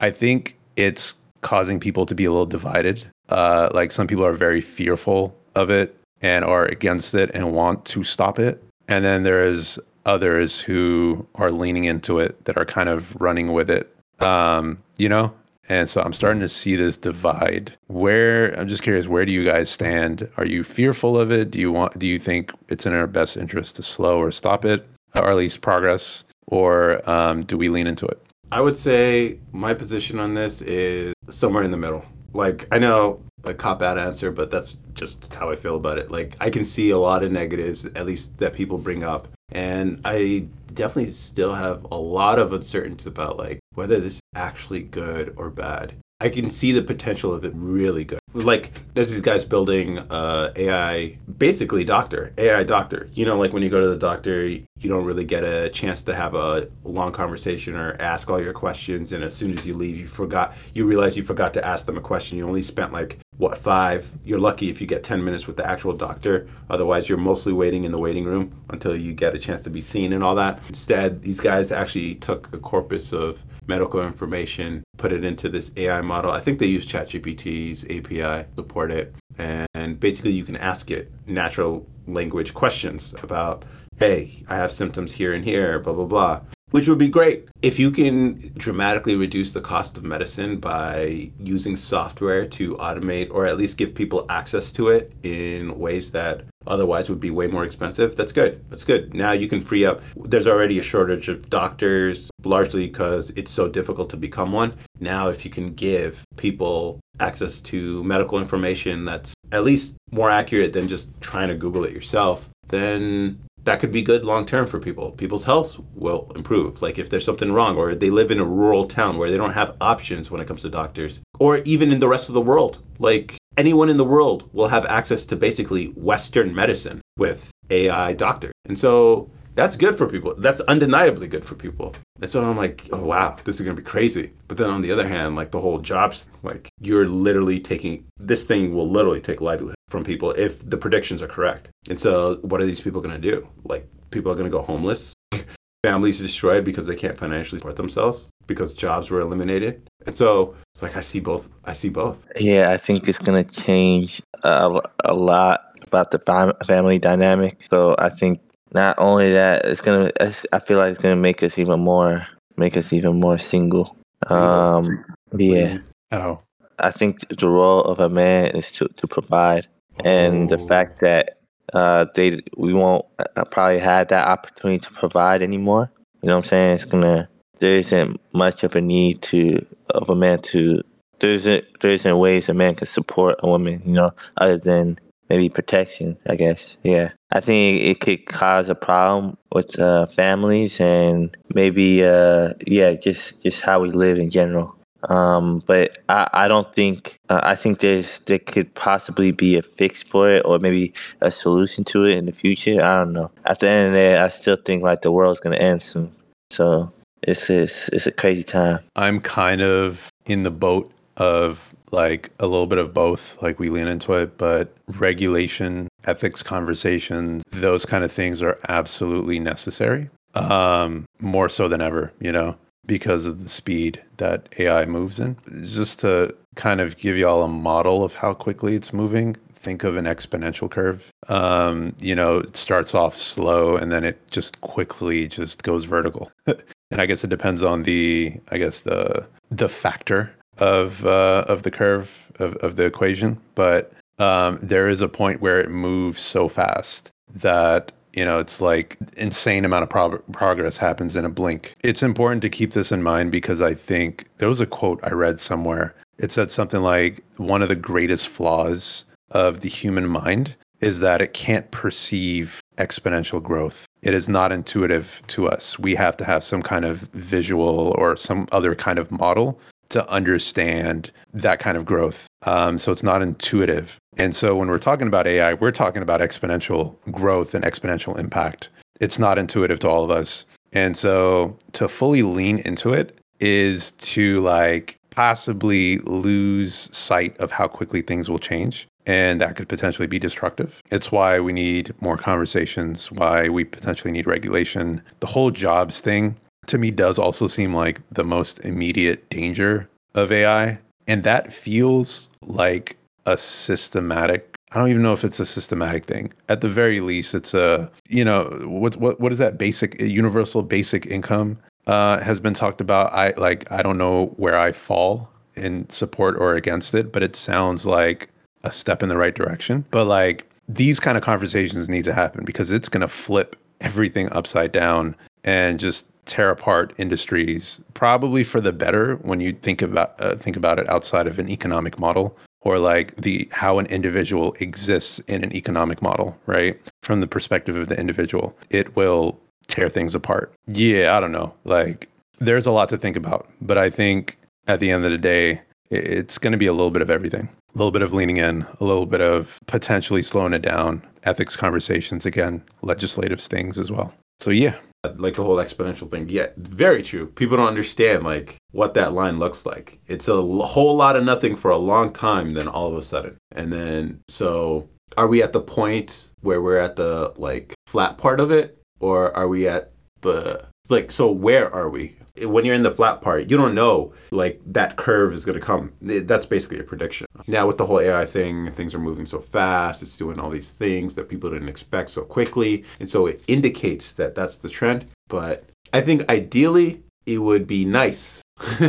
Speaker 2: I think it's causing people to be a little divided. Uh, like some people are very fearful of it and are against it and want to stop it. And then there is others who are leaning into it that are kind of running with it. Um, you know? And so I'm starting to see this divide. Where I'm just curious, where do you guys stand? Are you fearful of it? Do you want do you think it's in our best interest to slow or stop it? Or at least progress? Or um, do we lean into it?
Speaker 3: I would say my position on this is somewhere in the middle. Like I know a cop out answer, but that's just how I feel about it. Like I can see a lot of negatives, at least that people bring up, and I definitely still have a lot of uncertainty about like whether this is actually good or bad. I can see the potential of it really good. Like there's these guys building uh, AI, basically doctor, AI doctor. You know, like when you go to the doctor, you don't really get a chance to have a long conversation or ask all your questions, and as soon as you leave, you forgot, you realize you forgot to ask them a question. You only spent like what five you're lucky if you get 10 minutes with the actual doctor otherwise you're mostly waiting in the waiting room until you get a chance to be seen and all that instead these guys actually took a corpus of medical information put it into this ai model i think they use chatgpt's api support it and basically you can ask it natural language questions about hey i have symptoms here and here blah blah blah which would be great. If you can dramatically reduce the cost of medicine by using software to automate or at least give people access to it in ways that otherwise would be way more expensive, that's good. That's good. Now you can free up. There's already a shortage of doctors, largely because it's so difficult to become one. Now, if you can give people access to medical information that's at least more accurate than just trying to Google it yourself, then that could be good long term for people. People's health will improve. Like if there's something wrong, or they live in a rural town where they don't have options when it comes to doctors, or even in the rest of the world. Like anyone in the world will have access to basically Western medicine with AI doctors. And so that's good for people. That's undeniably good for people. And so I'm like, oh wow, this is gonna be crazy. But then on the other hand, like the whole jobs, like you're literally taking this thing will literally take livelihood from people if the predictions are correct. And so what are these people gonna do? Like people are gonna go homeless, *laughs* families destroyed because they can't financially support themselves because jobs were eliminated. And so it's like I see both. I see both.
Speaker 1: Yeah, I think it's gonna change a, a lot about the fam- family dynamic. So I think not only that, it's gonna. I feel like it's gonna make us even more, make us even more single. Um, yeah.
Speaker 2: Oh,
Speaker 1: I think the role of a man is to, to provide, and the
Speaker 3: Oh.
Speaker 1: fact that uh, they we won't uh, probably have that opportunity to provide anymore. You know what I'm saying? It's gonna there isn't much of a need to of a man to there isn't there isn't ways a man can support a woman. You know, other than maybe protection. I guess. Yeah, I think it could cause a problem with uh, families and maybe uh, yeah, just just how we live in general. Um, but I, I don't think uh, I think there's there could possibly be a fix for it or maybe a solution to it in the future. I don't know. At the end of the day, I still think like the world's gonna end soon. So it's it's, it's a crazy time.
Speaker 2: I'm kind of in the boat of like a little bit of both. Like we lean into it, but regulation, ethics conversations, those kind of things are absolutely necessary. Um, more so than ever, you know, because of the speed that AI moves in. Just to kind of give y'all a model of how quickly it's moving, think of an exponential curve. Um, you know, it starts off slow and then it just quickly just goes vertical. *laughs* and I guess it depends on the, I guess the the factor of uh, of the curve of, of the equation, but um, there is a point where it moves so fast that you know it's like insane amount of prog- progress happens in a blink. It's important to keep this in mind because i think there was a quote i read somewhere. It said something like one of the greatest flaws of the human mind is that it can't perceive exponential growth. It is not intuitive to us. We have to have some kind of visual or some other kind of model to understand that kind of growth. Um, so it's not intuitive. And so when we're talking about AI, we're talking about exponential growth and exponential impact. It's not intuitive to all of us. And so to fully lean into it is to like possibly lose sight of how quickly things will change. And that could potentially be destructive. It's why we need more conversations, why we potentially need regulation. The whole jobs thing to me does also seem like the most immediate danger of AI. And that feels like a systematic I don't even know if it's a systematic thing. At the very least, it's a you know what what what is that basic universal basic income uh, has been talked about. I like I don't know where I fall in support or against it, but it sounds like a step in the right direction. But like these kind of conversations need to happen because it's going to flip everything upside down and just tear apart industries probably for the better when you think about uh, think about it outside of an economic model or like the how an individual exists in an economic model right? From the perspective of the individual it will tear things apart. Yeah i don't know. Like there's a lot to think about but i think at the end of the day it's going to be a little bit of everything. A little bit of leaning in a little bit of potentially slowing it down ethics conversations again legislative things as well. So yeah
Speaker 3: like the whole exponential thing. Yeah, very true. People don't understand like what that line looks like. It's a whole lot of nothing for a long time, then all of a sudden, and then so are we at the point where we're at the like flat part of it, or are we at the like so where are we? When you're in the flat part, you don't know like that curve is going to come. That's basically a prediction. Now with the whole AI thing, things are moving so fast. It's doing all these things that people didn't expect so quickly, and so it indicates that that's the trend. But I think ideally it would be nice *laughs*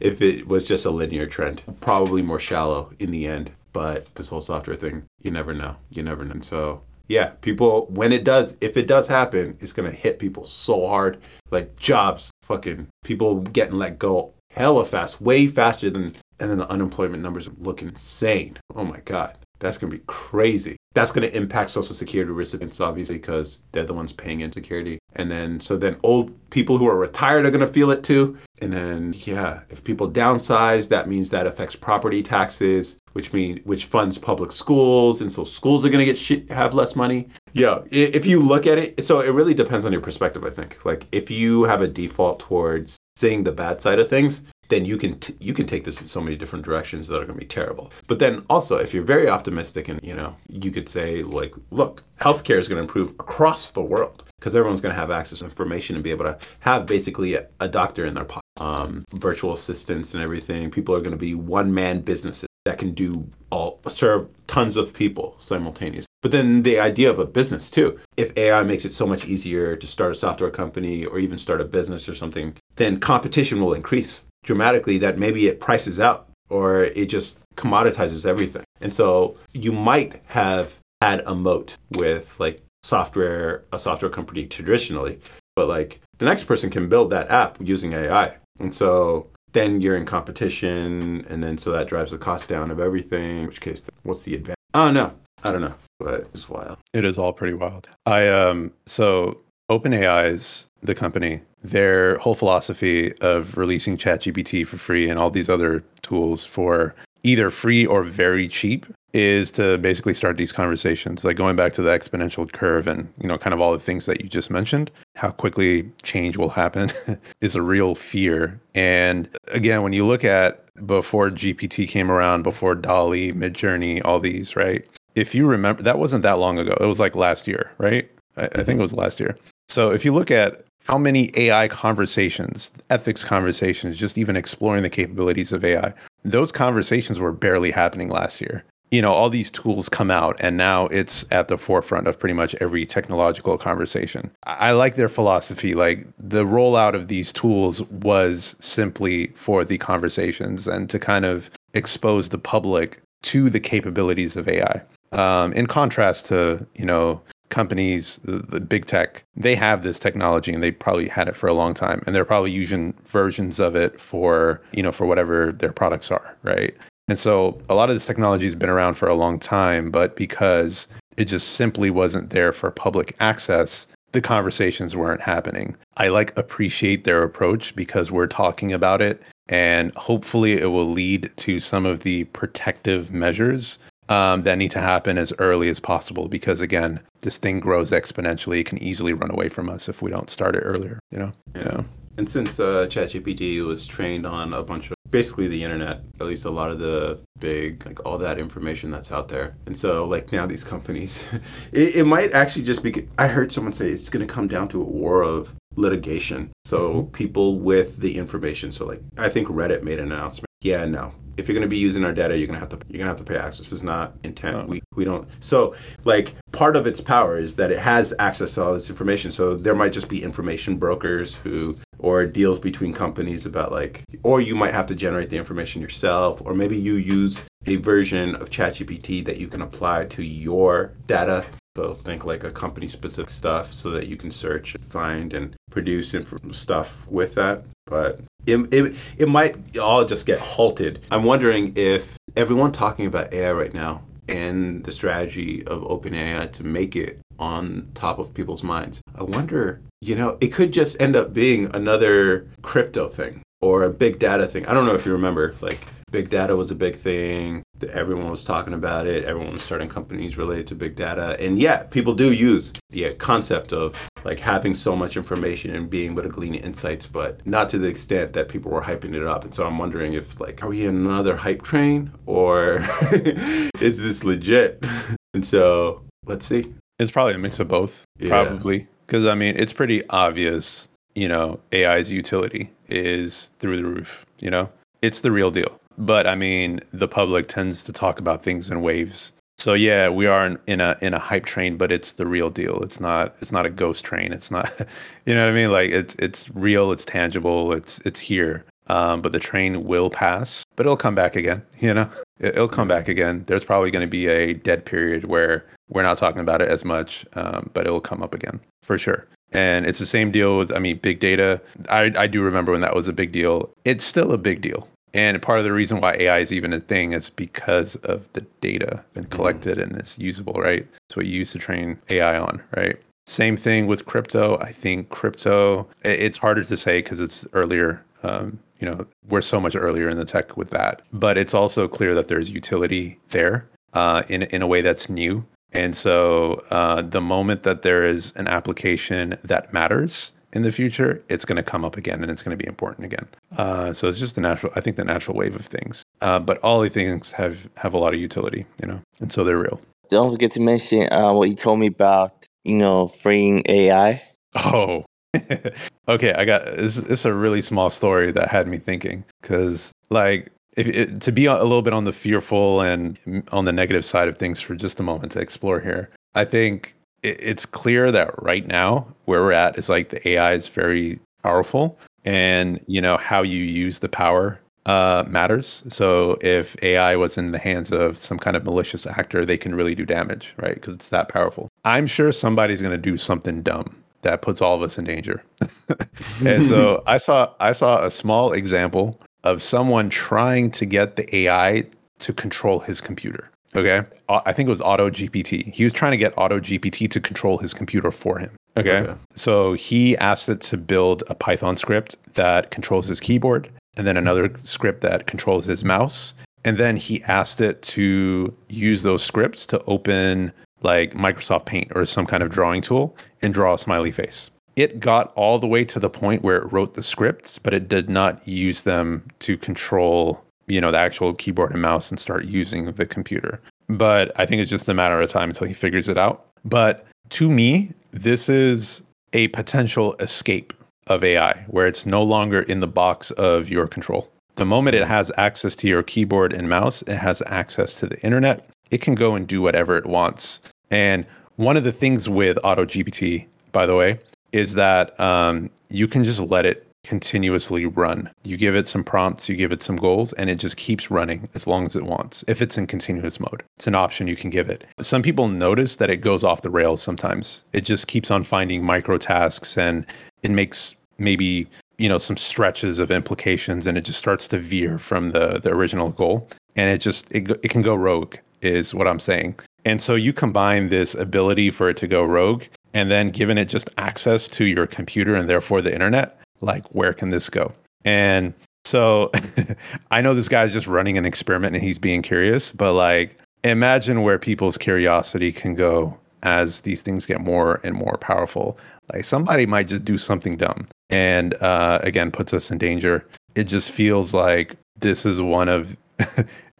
Speaker 3: if it was just a linear trend. Probably more shallow in the end. But this whole software thing, you never know. You never know. And so yeah, people when it does, if it does happen, it's gonna hit people so hard. Like jobs, fucking people getting let go hella fast, way faster than and then the unemployment numbers look insane. Oh my god. That's going to be crazy. That's going to impact Social Security recipients, obviously, because they're the ones paying in security. And then, so then old people who are retired are going to feel it too. And then, yeah, if people downsize, that means that affects property taxes, which mean which funds public schools, and so schools are going to get shit, have less money. Yeah, if you look at it, so it really depends on your perspective. I think, like, if you have a default towards seeing the bad side of things, then you can t- you can take this in so many different directions that are going to be terrible. But then also, if you're very optimistic and you know, you could say like, look, healthcare is going to improve across the world because everyone's going to have access to information and be able to have basically a, a doctor in their pocket, um, virtual assistants and everything. People are going to be one man businesses that can do all serve tons of people simultaneously. But then the idea of a business too. If AI makes it so much easier to start a software company or even start a business or something, then competition will increase dramatically that maybe it prices out or it just commoditizes everything. And so you might have had a moat with like software, a software company traditionally, but like the next person can build that app using AI. And so then you're in competition, and then so that drives the cost down of everything. In which case, what's the advantage? Oh no, I don't know, but it's wild.
Speaker 2: It is all pretty wild. I um so OpenAI is the company. Their whole philosophy of releasing ChatGPT for free and all these other tools for either free or very cheap is to basically start these conversations. Like going back to the exponential curve and you know kind of all the things that you just mentioned how quickly change will happen *laughs* is a real fear. And again when you look at before gpt came around before DALL-E midjourney all these right? If you remember that wasn't that long ago. It was like last year right? I, I think it was last year. So if you look at how many AI conversations, ethics conversations, just even exploring the capabilities of AI, those conversations were barely happening last year. You know all these tools come out and now it's at the forefront of pretty much every technological conversation. I like their philosophy. Like the rollout of these tools was simply for the conversations and to kind of expose the public to the capabilities of ai um, in contrast to you know companies the, the big tech they have this technology and they probably had it for a long time and they're probably using versions of it for you know for whatever their products are right and so a lot of this technology has been around for a long time, but because it just simply wasn't there for public access, the conversations weren't happening. I like appreciate their approach because we're talking about it and hopefully it will lead to some of the protective measures um, that need to happen as early as possible because again this thing grows exponentially it can easily run away from us if we don't start it earlier you know
Speaker 3: yeah. And since uh, ChatGPT was trained on a bunch of basically the internet, at least a lot of the big, like all that information that's out there. And so, like now, these companies, *laughs* it, it might actually just be. I heard someone say it's going to come down to a war of litigation. So, mm-hmm. people with the information. So, like, I think Reddit made an announcement. Yeah, no, if you're going to be using our data, you're going to have to you're going to have to pay access. This is not intent. Oh. We we don't. So like part of its power is that it has access to all this information. So there might just be information brokers who or deals between companies about like or you might have to generate the information yourself or maybe you use a version of ChatGPT that you can apply to your data so think like a company specific stuff so that you can search and find and produce inf- stuff with that. But it, it, it might all just get halted. I'm wondering if everyone talking about AI right now and the strategy of OpenAI to make it on top of people's minds. I wonder, you know, it could just end up being another crypto thing or a big data thing. I don't know if you remember, like big data was a big thing. Everyone was talking about it. Everyone was starting companies related to big data. And yeah, people do use the uh, concept of like having so much information and being able to glean insights, but not to the extent that people were hyping it up. And so I'm wondering if like, are we in another hype train or *laughs* is this legit? *laughs* and so let's see.
Speaker 2: It's probably a mix of both, yeah. probably. Because I mean, it's pretty obvious, you know, AI's utility is through the roof, you know? It's the real deal. But I mean, the public tends to talk about things in waves. So yeah, we are in, in a in a hype train, but it's the real deal. It's not it's not a ghost train. It's not, *laughs* you know what I mean? Like it's it's real. It's tangible. It's it's here. Um, but the train will pass, but it'll come back again. *laughs* You know, it, will come back again. There's probably going to be a dead period where we're not talking about it as much, um, but it'll come up again for sure. And it's the same deal with, I mean, big data. I, I do remember when that was a big deal. It's still a big deal. And part of the reason why AI is even a thing is because of the data been mm-hmm. collected mm-hmm. and it's usable, right? It's what you use to train AI on, right? Same thing with crypto. I think crypto, it's harder to say because it's earlier um, you know, we're so much earlier in the tech with that. But it's also clear that there's utility there uh, in in a way that's new. And so uh, the moment that there is an application that matters in the future, it's going to come up again and it's going to be important again. Uh, so it's just the natural, I think, the natural wave of things. Uh, but all these things have have a lot of utility, you know, and so they're real.
Speaker 1: Don't forget to mention uh, what you told me about, you know, freeing AI.
Speaker 2: Oh, *laughs* okay, I got this. It's a really small story that had me thinking because, like, if it, to be a little bit on the fearful and on the negative side of things for just a moment to explore here, I think it's clear that right now where we're at is like the AI is very powerful, and you know how you use the power uh, matters. So if AI was in the hands of some kind of malicious actor, they can really do damage, right? Because it's that powerful. I'm sure somebody's going to do something dumb that puts all of us in danger. *laughs* and so *laughs* I saw I saw a small example of someone trying to get the AI to control his computer. Okay. Uh, I think it was Auto GPT. He was trying to get Auto GPT to control his computer for him. Okay? okay. So he asked it to build a Python script that controls his keyboard and then another script that controls his mouse. And then he asked it to use those scripts to open like Microsoft Paint or some kind of drawing tool and draw a smiley face. It got all the way to the point where it wrote the scripts, but it did not use them to control, you know, the actual keyboard and mouse and start using the computer. But I think it's just a matter of time until he figures it out. But to me, this is a potential escape of AI where it's no longer in the box of your control. The moment it has access to your keyboard and mouse, it has access to the internet. It can go and do whatever it wants. And one of the things with AutoGPT, by the way, is that um, you can just let it continuously run. You give it some prompts, you give it some goals, and it just keeps running as long as it wants. If it's in continuous mode, it's an option you can give it. Some people notice that it goes off the rails sometimes. It just keeps on finding micro tasks and it makes maybe you know some stretches of implications and it just starts to veer from the the original goal and it just it, it can go rogue is what i'm saying and so you combine this ability for it to go rogue and then given it just access to your computer and therefore the internet, like where can this go? And so *laughs* I know this guy's just running an experiment and he's being curious, but like imagine where people's curiosity can go as these things get more and more powerful. Like somebody might just do something dumb and uh, again puts us in danger. It just feels like this is one of *laughs*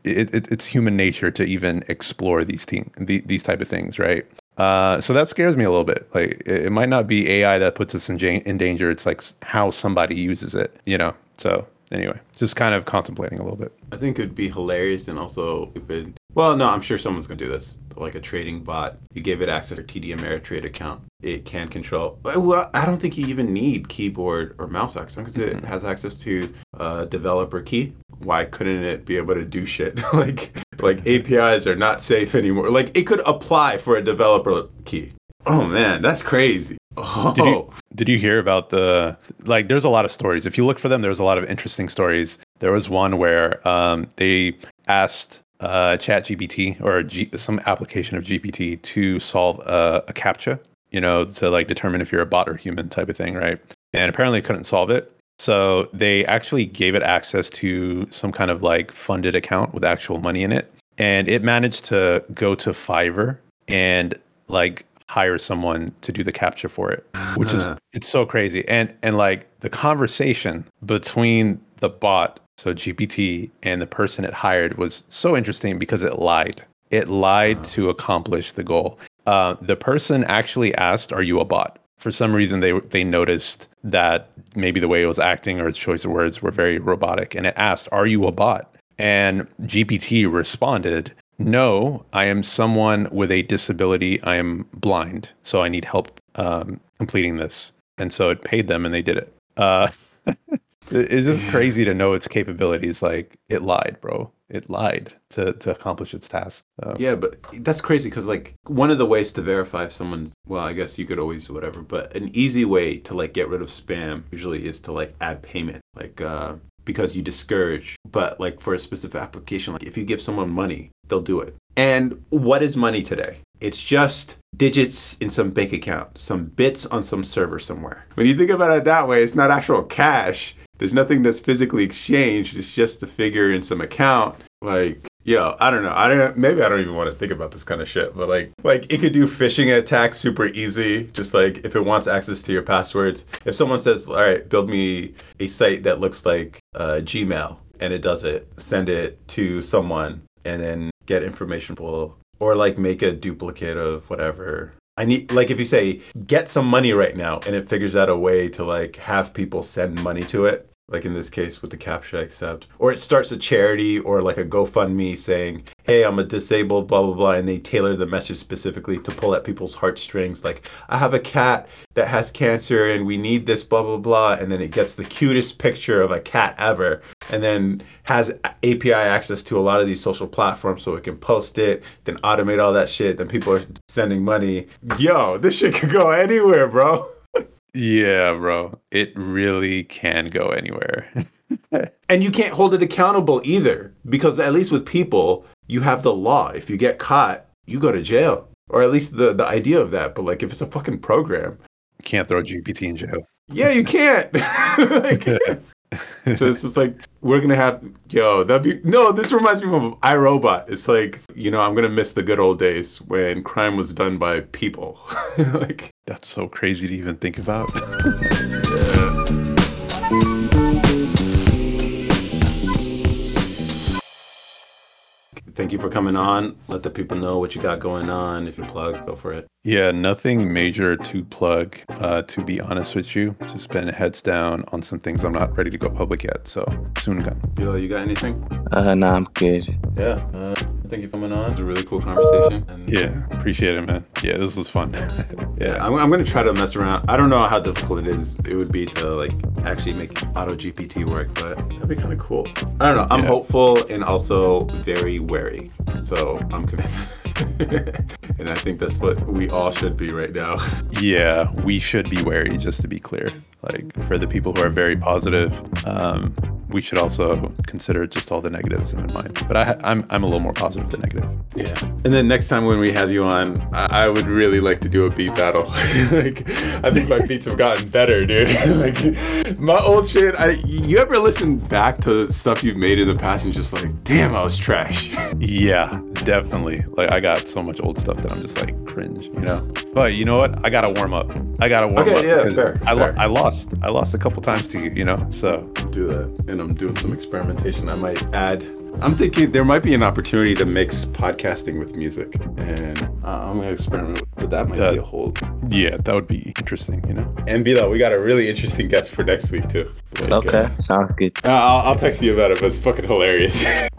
Speaker 2: it, it, it's human nature to even explore these team, the, these type of things, right? Uh, so that scares me a little bit. Like it, it might not be AI that puts us in, in danger. It's like how somebody uses it, you know. So anyway, just kind of contemplating a little bit.
Speaker 3: I think it'd be hilarious and also stupid. Well, no, I'm sure someone's gonna do this. Like a trading bot, you give it access to TD Ameritrade account. It can control. Well, I don't think you even need keyboard or mouse access because it mm-hmm. has access to a developer key. Why couldn't it be able to do shit *laughs* like like APIs are not safe anymore? Like it could apply for a developer key. Oh man, that's crazy. Oh.
Speaker 2: Did you did you hear about the like? There's a lot of stories. If you look for them, there's a lot of interesting stories. There was one where um, they asked uh, Chat GPT or G- some application of GPT to solve a, a CAPTCHA, you know, to like determine if you're a bot or human type of thing, right? And apparently couldn't solve it. So they actually gave it access to some kind of like funded account with actual money in it. And it managed to go to Fiverr and like hire someone to do the CAPTCHA for it, which is it's so crazy. And and like the conversation between the bot, so GPT, and the person it hired was so interesting because it lied. It lied to accomplish the goal. Uh, the person actually asked, "Are you a bot?" For some reason, they they noticed that maybe the way it was acting or its choice of words were very robotic, and it asked, "Are you a bot?" And GPT responded, no, I am someone with a disability. I am blind, so I need help um, completing this. And so it paid them, and they did it. Uh, *laughs* it's just crazy to know its capabilities. Like it lied, bro. It lied to to accomplish its task. Uh,
Speaker 3: Yeah, but that's crazy because like one of the ways to verify if someone's well, I guess you could always do whatever, but an easy way to like get rid of spam usually is to like add payment, like uh, because you discourage. But like for a specific application, like if you give someone money, they'll do it. And what is money today? It's just digits in some bank account, some bits on some server somewhere. When you think about it that way, it's not actual cash. There's nothing that's physically exchanged. It's just a figure in some account. Like, yo, I don't know. I don't. Maybe I don't even want to think about this kind of shit. But like, like it could do phishing attacks super easy. Just like if it wants access to your passwords. If someone says, "All right, build me a site that looks like uh, Gmail," and it does it, send it to someone, and then get information or like make a duplicate of whatever. I need like if you say get some money right now and it figures out a way to like have people send money to it, like in this case with the captcha accept, or it starts a charity or like a GoFundMe saying, "Hey, I'm a disabled blah blah blah," and they tailor the message specifically to pull at people's heartstrings. Like, I have a cat that has cancer and we need this blah blah blah, and then it gets the cutest picture of a cat ever, and then has API access to a lot of these social platforms so it can post it, then automate all that shit. Then people are sending money. Yo, this shit could go anywhere, bro. *laughs*
Speaker 2: yeah, bro. It really can go anywhere. *laughs*
Speaker 3: And you can't hold it accountable either, because at least with people, you have the law. If you get caught, you go to jail, or at least the the idea of that. But like, if it's a fucking program,
Speaker 2: Can't throw GPT in jail.
Speaker 3: yeah, you can't. *laughs* Like- *laughs* so it's just like we're gonna have yo. That be no. This reminds me of I, Robot. It's like you know I'm gonna miss the good old days when crime was done by people. like
Speaker 2: That's so crazy to even think about. *laughs*
Speaker 3: thank you for coming on. Let the people know what you got going on. If you plug, go for it.
Speaker 2: Yeah, nothing major to plug, uh, to be honest with you. Just been heads down on some things I'm not ready to go public yet. So soon come.
Speaker 3: Yo, you got anything?
Speaker 1: Uh, no, I'm good.
Speaker 3: Yeah. Uh, thank you for coming on. It was a really cool conversation. And
Speaker 2: Yeah, appreciate it, man. Yeah, this was fun. *laughs*
Speaker 3: Yeah, I'm, I'm gonna try to mess around. I don't know how difficult it is. It would be to like actually make Auto GPT work, but that'd be kind of cool. I don't know. I'm
Speaker 2: Yeah.
Speaker 3: hopeful and also very wary. So I'm committed. *laughs* and I think that's what we all should be right now. *laughs*
Speaker 2: yeah, we should be wary, just to be clear. Like for the people who are very positive, um, we should also consider just all the negatives in mind. But I, I'm I'm a little more positive than negative.
Speaker 3: Yeah. And then next time when we have you on, I, I would really like to do a beat battle. *laughs* like, I think my beats have gotten better, dude. *laughs* like, my old shit. I, you ever listen back to stuff you've made in the past and just like, damn, I was trash. *laughs*
Speaker 2: Yeah, definitely. Like I got so much old stuff that I'm just like cringe, you know. But you know what? I gotta warm up. I gotta warm
Speaker 3: Okay,
Speaker 2: up
Speaker 3: yeah, fair,
Speaker 2: I,
Speaker 3: fair.
Speaker 2: I lost. I lost a couple times to you, you know. So
Speaker 3: do that and I'm doing some experimentation. I might add. I'm thinking there might be an opportunity to mix podcasting with music, and uh, I'm gonna experiment. with But that might
Speaker 2: That-
Speaker 3: be a whole.
Speaker 2: yeah, that would be interesting, you know.
Speaker 3: And Bila, we got a really interesting guest for next week too. Like,
Speaker 1: Okay,
Speaker 3: uh,
Speaker 1: sounds good.
Speaker 3: uh, I'll, I'll text you about it, but it's fucking hilarious. *laughs*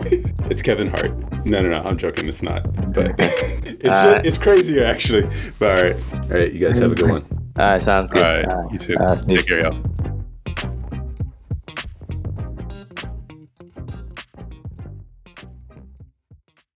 Speaker 3: it's Kevin Hart. No, no, no. I'm joking. It's not. But *laughs* it's
Speaker 1: Uh,
Speaker 3: it's crazier actually. But all right, all right. You guys have a good one.
Speaker 1: All right, sounds good.
Speaker 2: All right, you too.
Speaker 1: Uh,
Speaker 2: Take care, y'all.